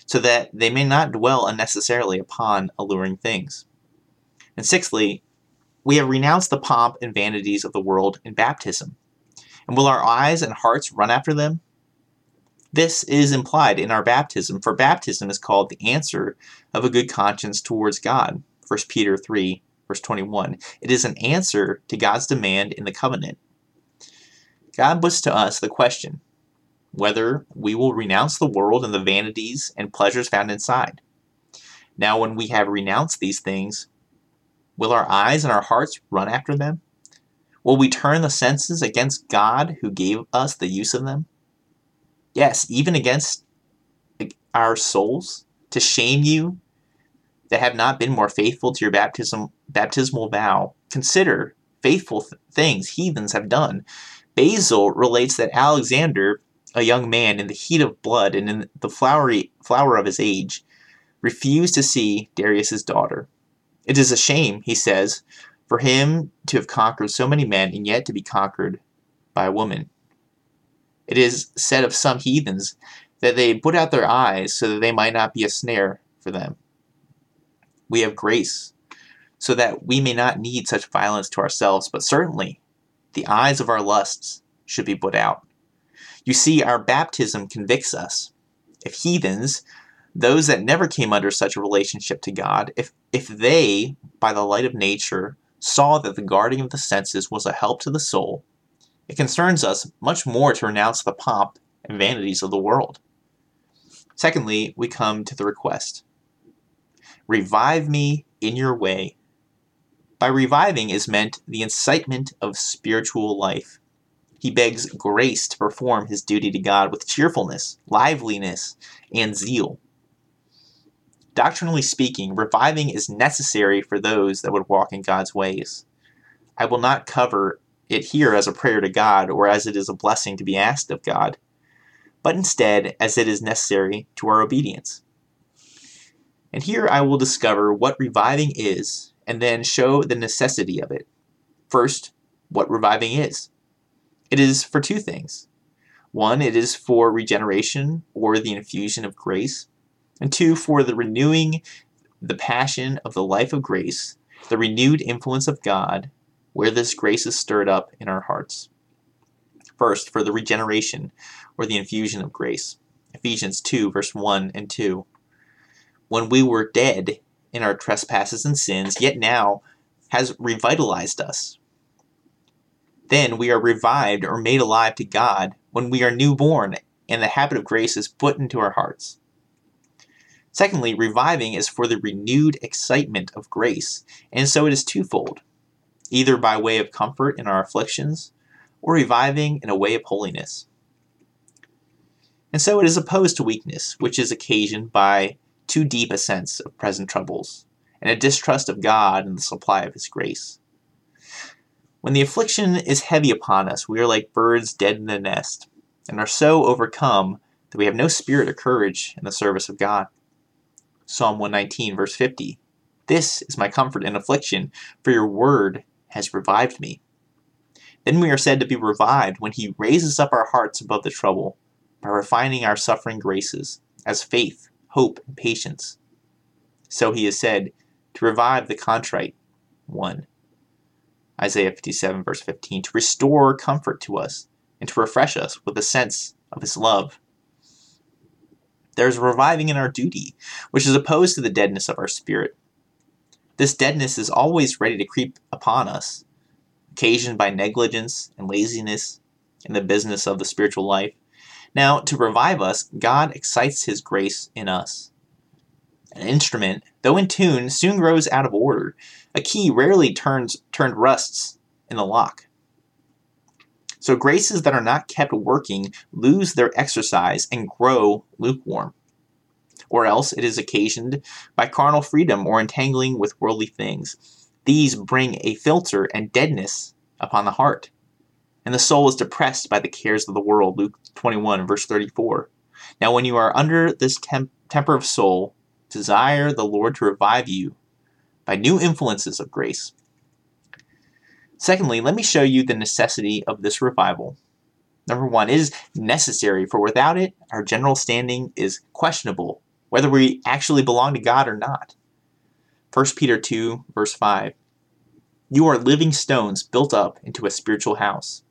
so that they may not dwell unnecessarily upon alluring things. And sixthly, we have renounced the pomp and vanities of the world in baptism. And will our eyes and hearts run after them? This is implied in our baptism, for baptism is called the answer of a good conscience towards God. 1 Peter 3, verse 21. It is an answer to God's demand in the covenant. God puts to us the question whether we will renounce the world and the vanities and pleasures found inside. Now, when we have renounced these things, will our eyes and our hearts run after them? Will we turn the senses against God who gave us the use of them? Yes, even against our souls, to shame you that have not been more faithful to your baptism, baptismal vow. Consider faithful th- things heathens have done Basil relates that Alexander, a young man in the heat of blood and in the flowery flower of his age, refused to see Darius's daughter. It is a shame, he says, for him to have conquered so many men and yet to be conquered by a woman. It is said of some heathens that they put out their eyes so that they might not be a snare for them. We have grace so that we may not need such violence to ourselves, but certainly the eyes of our lusts should be put out. You see, our baptism convicts us. If heathens, those that never came under such a relationship to God, if, if they, by the light of nature, saw that the guarding of the senses was a help to the soul, it concerns us much more to renounce the pomp and vanities of the world. Secondly, we come to the request Revive me in your way, by reviving is meant the incitement of spiritual life. He begs grace to perform his duty to God with cheerfulness, liveliness, and zeal. Doctrinally speaking, reviving is necessary for those that would walk in God's ways. I will not cover it here as a prayer to God or as it is a blessing to be asked of God, but instead as it is necessary to our obedience. And here I will discover what reviving is and then show the necessity of it. First, what reviving is. It is for two things. One, it is for regeneration or the infusion of grace, and two, for the renewing the passion of the life of grace, the renewed influence of God, where this grace is stirred up in our hearts. First, for the regeneration or the infusion of grace. Ephesians 2, verse 1 and 2. When we were dead in our trespasses and sins, yet now has revitalized us. Then we are revived or made alive to God when we are newborn and the habit of grace is put into our hearts. Secondly, reviving is for the renewed excitement of grace, and so it is twofold either by way of comfort in our afflictions, or reviving in a way of holiness. And so it is opposed to weakness, which is occasioned by too deep a sense of present troubles, and a distrust of God and the supply of His grace. When the affliction is heavy upon us, we are like birds dead in the nest, and are so overcome that we have no spirit or courage in the service of God. Psalm 119, verse 50. This is my comfort in affliction, for your word has revived me. Then we are said to be revived when he raises up our hearts above the trouble by refining our suffering graces as faith, hope, and patience. So he is said to revive the contrite. 1. Isaiah 57, verse 15, to restore comfort to us and to refresh us with a sense of his love. There's reviving in our duty, which is opposed to the deadness of our spirit. This deadness is always ready to creep upon us, occasioned by negligence and laziness in the business of the spiritual life. Now, to revive us, God excites His grace in us. An instrument, though in tune, soon grows out of order. A key rarely turns turned rusts in the lock. So graces that are not kept working lose their exercise and grow lukewarm. Or else it is occasioned by carnal freedom or entangling with worldly things. These bring a filter and deadness upon the heart. And the soul is depressed by the cares of the world. Luke 21, verse 34. Now, when you are under this temp- temper of soul, desire the Lord to revive you by new influences of grace. Secondly, let me show you the necessity of this revival. Number one, it is necessary, for without it, our general standing is questionable, whether we actually belong to God or not. 1 Peter 2, verse 5. You are living stones built up into a spiritual house.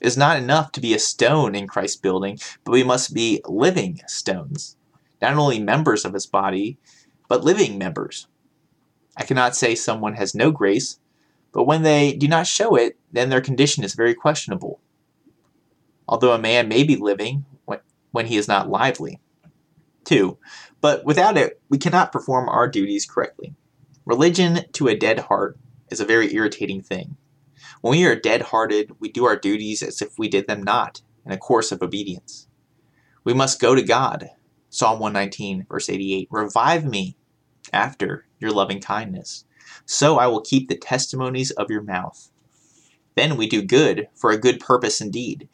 Is not enough to be a stone in Christ's building, but we must be living stones not only members of his body, but living members. I cannot say someone has no grace, but when they do not show it, then their condition is very questionable. Although a man may be living when, when he is not lively. 2. But without it, we cannot perform our duties correctly. Religion to a dead heart is a very irritating thing. When we are dead hearted, we do our duties as if we did them not, in a course of obedience. We must go to God, Psalm 119, verse 88 Revive me after your loving kindness, so I will keep the testimonies of your mouth. Then we do good for a good purpose indeed.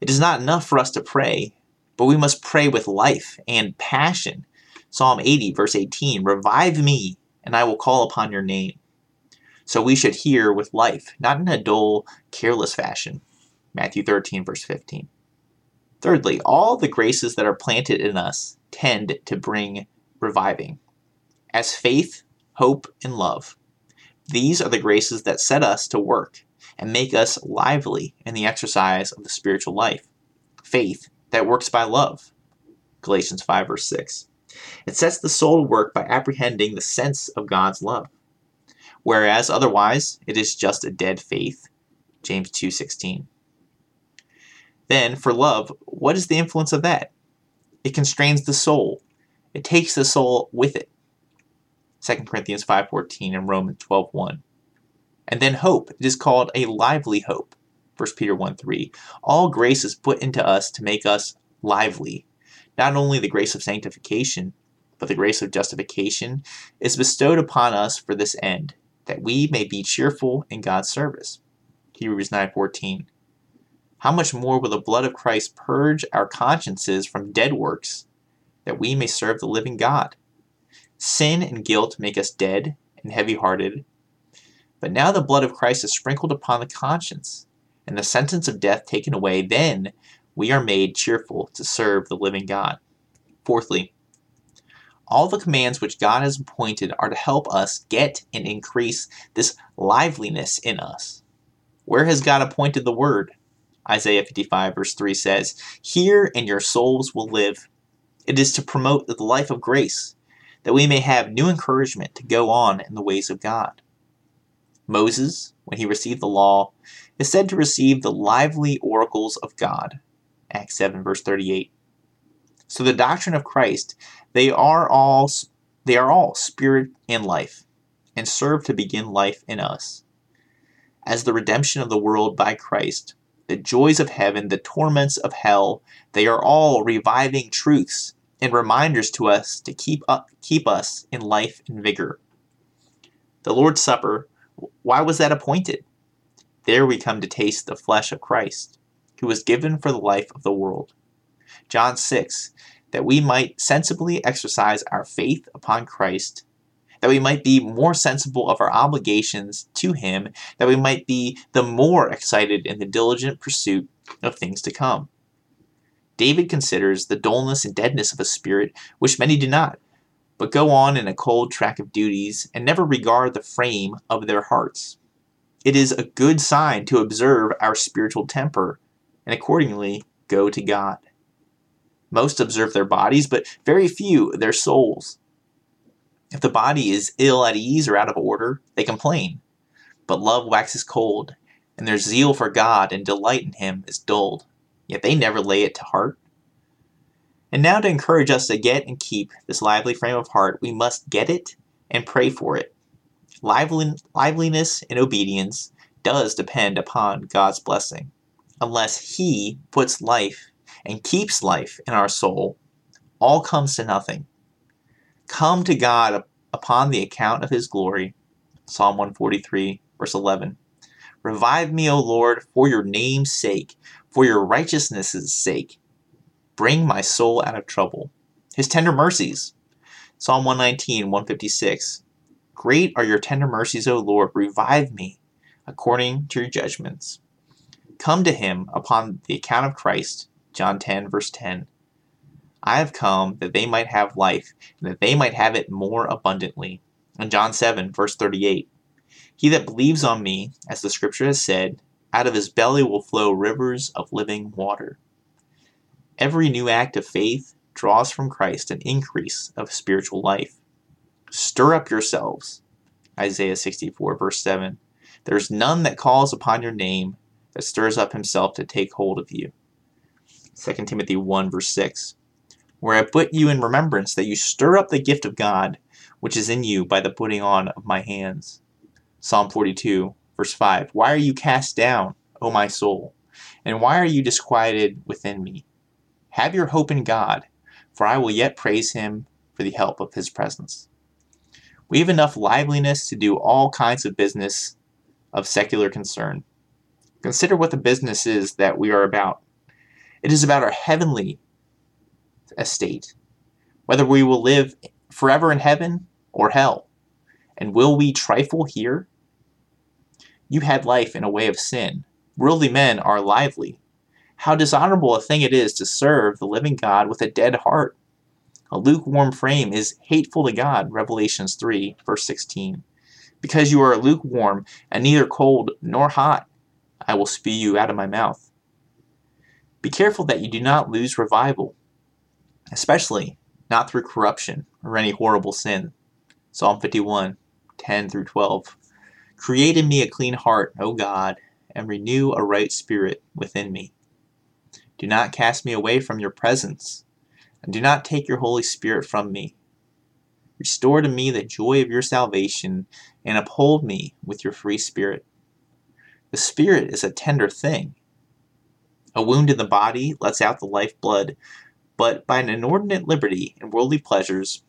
It is not enough for us to pray, but we must pray with life and passion. Psalm 80, verse 18 Revive me, and I will call upon your name. So we should hear with life, not in a dull, careless fashion. Matthew 13, verse 15. Thirdly, all the graces that are planted in us tend to bring reviving, as faith, hope, and love. These are the graces that set us to work and make us lively in the exercise of the spiritual life. Faith that works by love. Galatians 5, verse 6. It sets the soul to work by apprehending the sense of God's love. Whereas otherwise, it is just a dead faith. James 2:16. Then, for love, what is the influence of that? It constrains the soul. It takes the soul with it. 2 Corinthians 5.14 and Romans 12.1. And then hope. It is called a lively hope. 1 Peter 1.3. All grace is put into us to make us lively. Not only the grace of sanctification, but the grace of justification is bestowed upon us for this end, that we may be cheerful in God's service. Hebrews 9.14. How much more will the blood of Christ purge our consciences from dead works, that we may serve the living God? Sin and guilt make us dead and heavy hearted. But now the blood of Christ is sprinkled upon the conscience, and the sentence of death taken away, then we are made cheerful to serve the living God. Fourthly, all the commands which God has appointed are to help us get and increase this liveliness in us. Where has God appointed the word? Isaiah 55, verse 3 says, Hear and your souls will live. It is to promote the life of grace, that we may have new encouragement to go on in the ways of God. Moses, when he received the law, is said to receive the lively oracles of God. Acts 7, verse 38. So the doctrine of Christ, they are all they are all spirit and life, and serve to begin life in us. As the redemption of the world by Christ, the joys of heaven, the torments of hell, they are all reviving truths and reminders to us to keep up, keep us in life and vigor. The Lord's Supper, why was that appointed? There we come to taste the flesh of Christ, who was given for the life of the world. John 6, that we might sensibly exercise our faith upon Christ, that we might be more sensible of our obligations to Him, that we might be the more excited in the diligent pursuit of things to come. David considers the dullness and deadness of a spirit which many do not, but go on in a cold track of duties and never regard the frame of their hearts. It is a good sign to observe our spiritual temper and accordingly go to God. Most observe their bodies, but very few their souls. If the body is ill at ease or out of order, they complain. But love waxes cold, and their zeal for God and delight in Him is dulled. Yet they never lay it to heart. And now, to encourage us to get and keep this lively frame of heart, we must get it and pray for it. Lively, liveliness and obedience does depend upon God's blessing. Unless He puts life and keeps life in our soul, all comes to nothing. Come to God upon the account of his glory. Psalm 143, verse 11. Revive me, O Lord, for your name's sake, for your righteousness' sake. Bring my soul out of trouble. His tender mercies. Psalm 119, 156. Great are your tender mercies, O Lord. Revive me according to your judgments. Come to him upon the account of Christ. John 10, verse 10. I have come that they might have life, and that they might have it more abundantly. And John 7, verse 38. He that believes on me, as the scripture has said, out of his belly will flow rivers of living water. Every new act of faith draws from Christ an increase of spiritual life. Stir up yourselves. Isaiah 64, verse 7. There is none that calls upon your name that stirs up himself to take hold of you. 2 Timothy 1, verse 6 where I put you in remembrance that you stir up the gift of God which is in you by the putting on of my hands. Psalm 42, verse 5 Why are you cast down, O my soul? And why are you disquieted within me? Have your hope in God, for I will yet praise him for the help of his presence. We have enough liveliness to do all kinds of business of secular concern. Consider what the business is that we are about. It is about our heavenly estate, whether we will live forever in heaven or hell. And will we trifle here? You had life in a way of sin. Worldly men are lively. How dishonorable a thing it is to serve the living God with a dead heart. A lukewarm frame is hateful to God, Revelations 3, verse 16. Because you are lukewarm and neither cold nor hot, I will spew you out of my mouth. Be careful that you do not lose revival especially not through corruption or any horrible sin. Psalm 51, 10 through 12. Create in me a clean heart, O God, and renew a right spirit within me. Do not cast me away from your presence, and do not take your Holy Spirit from me. Restore to me the joy of your salvation, and uphold me with your free spirit. The spirit is a tender thing. A wound in the body lets out the life blood, but by an inordinate liberty in worldly pleasures.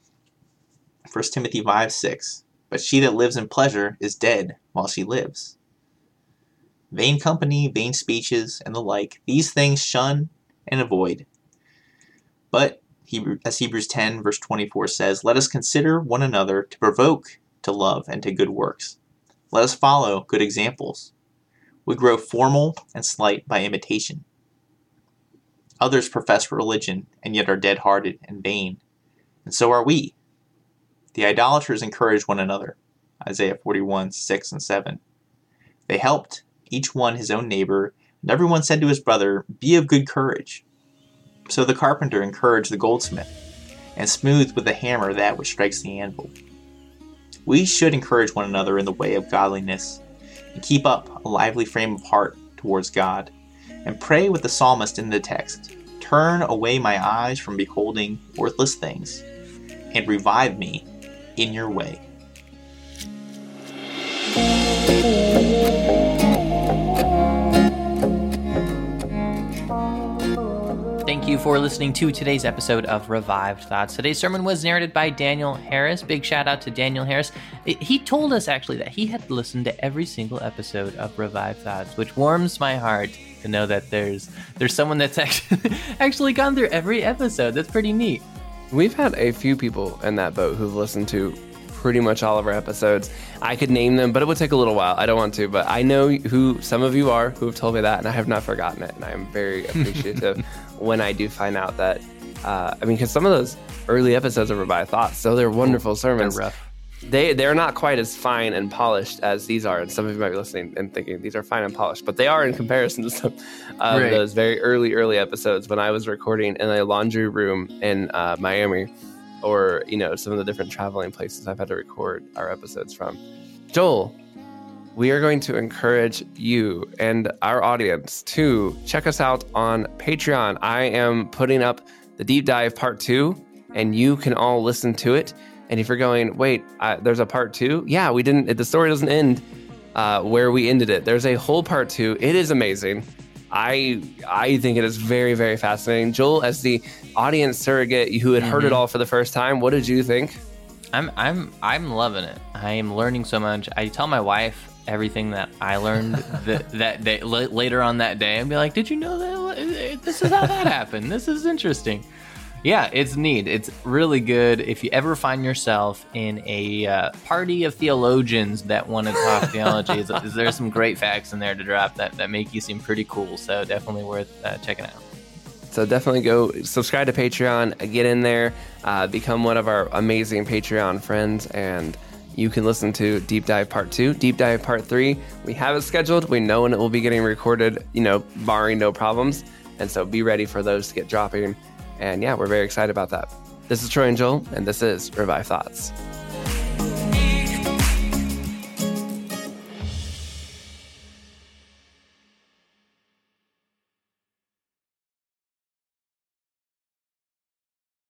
1 Timothy 5 6. But she that lives in pleasure is dead while she lives. Vain company, vain speeches, and the like, these things shun and avoid. But, as Hebrews 10, verse 24 says, let us consider one another to provoke to love and to good works. Let us follow good examples. We grow formal and slight by imitation. Others profess religion and yet are dead hearted and vain, and so are we. The idolaters encouraged one another. Isaiah 41, 6 and 7. They helped, each one his own neighbor, and everyone said to his brother, Be of good courage. So the carpenter encouraged the goldsmith, and smoothed with the hammer that which strikes the anvil. We should encourage one another in the way of godliness, and keep up a lively frame of heart towards God and pray with the psalmist in the text Turn away my eyes from beholding worthless things, and revive me in your way. Thank you for listening to today's episode of Revived Thoughts. Today's sermon was narrated by Daniel Harris. Big shout out to Daniel Harris. He told us actually that he had listened to every single episode of Revived Thoughts, which warms my heart to know that there's there's someone that's [laughs] actually actually gone through every episode. That's pretty neat. We've had a few people in that boat who've listened to pretty much all of our episodes. I could name them, but it would take a little while. I don't want to, but I know who some of you are who have told me that, and I have not forgotten it. And I am very [laughs] appreciative when I do find out that. Uh, I mean, because some of those early episodes are by thoughts, so they're wonderful sermons. They're rough. They they're not quite as fine and polished as these are, and some of you might be listening and thinking these are fine and polished, but they are in comparison to some of Right. those very early early episodes when I was recording in a laundry room in uh, Miami, or you know some of the different traveling places I've had to record our episodes from. Joel, we are going to encourage you and our audience to check us out on Patreon. I am putting up the deep dive part two, and you can all listen to it. And if you're going, wait, uh, there's a part two? Yeah, we didn't. The story doesn't end uh, where we ended it. There's a whole part two. It is amazing. I I think it is very very fascinating. Joel, as the audience surrogate who had heard it all for the first time, what did you think? I'm I'm I'm loving it. I am learning so much. I tell my wife everything that I learned [laughs] that that day la- later on that day, and be like, "Did you know that this is how that happened? This is interesting." Yeah, it's neat. It's really good. If you ever find yourself in a uh, party of theologians that want to [laughs] talk theology, is, is there's some great facts in there to drop that, that make you seem pretty cool. So definitely worth uh, checking out. So definitely go subscribe to Patreon, get in there, uh, become one of our amazing Patreon friends, and you can listen to Deep Dive Part 2, Deep Dive Part 3. We have it scheduled. We know when it will be getting recorded, you know, barring no problems. And so be ready for those to get dropping. And yeah, we're very excited about that. This is Troy and Joel, and this is Revived Thoughts.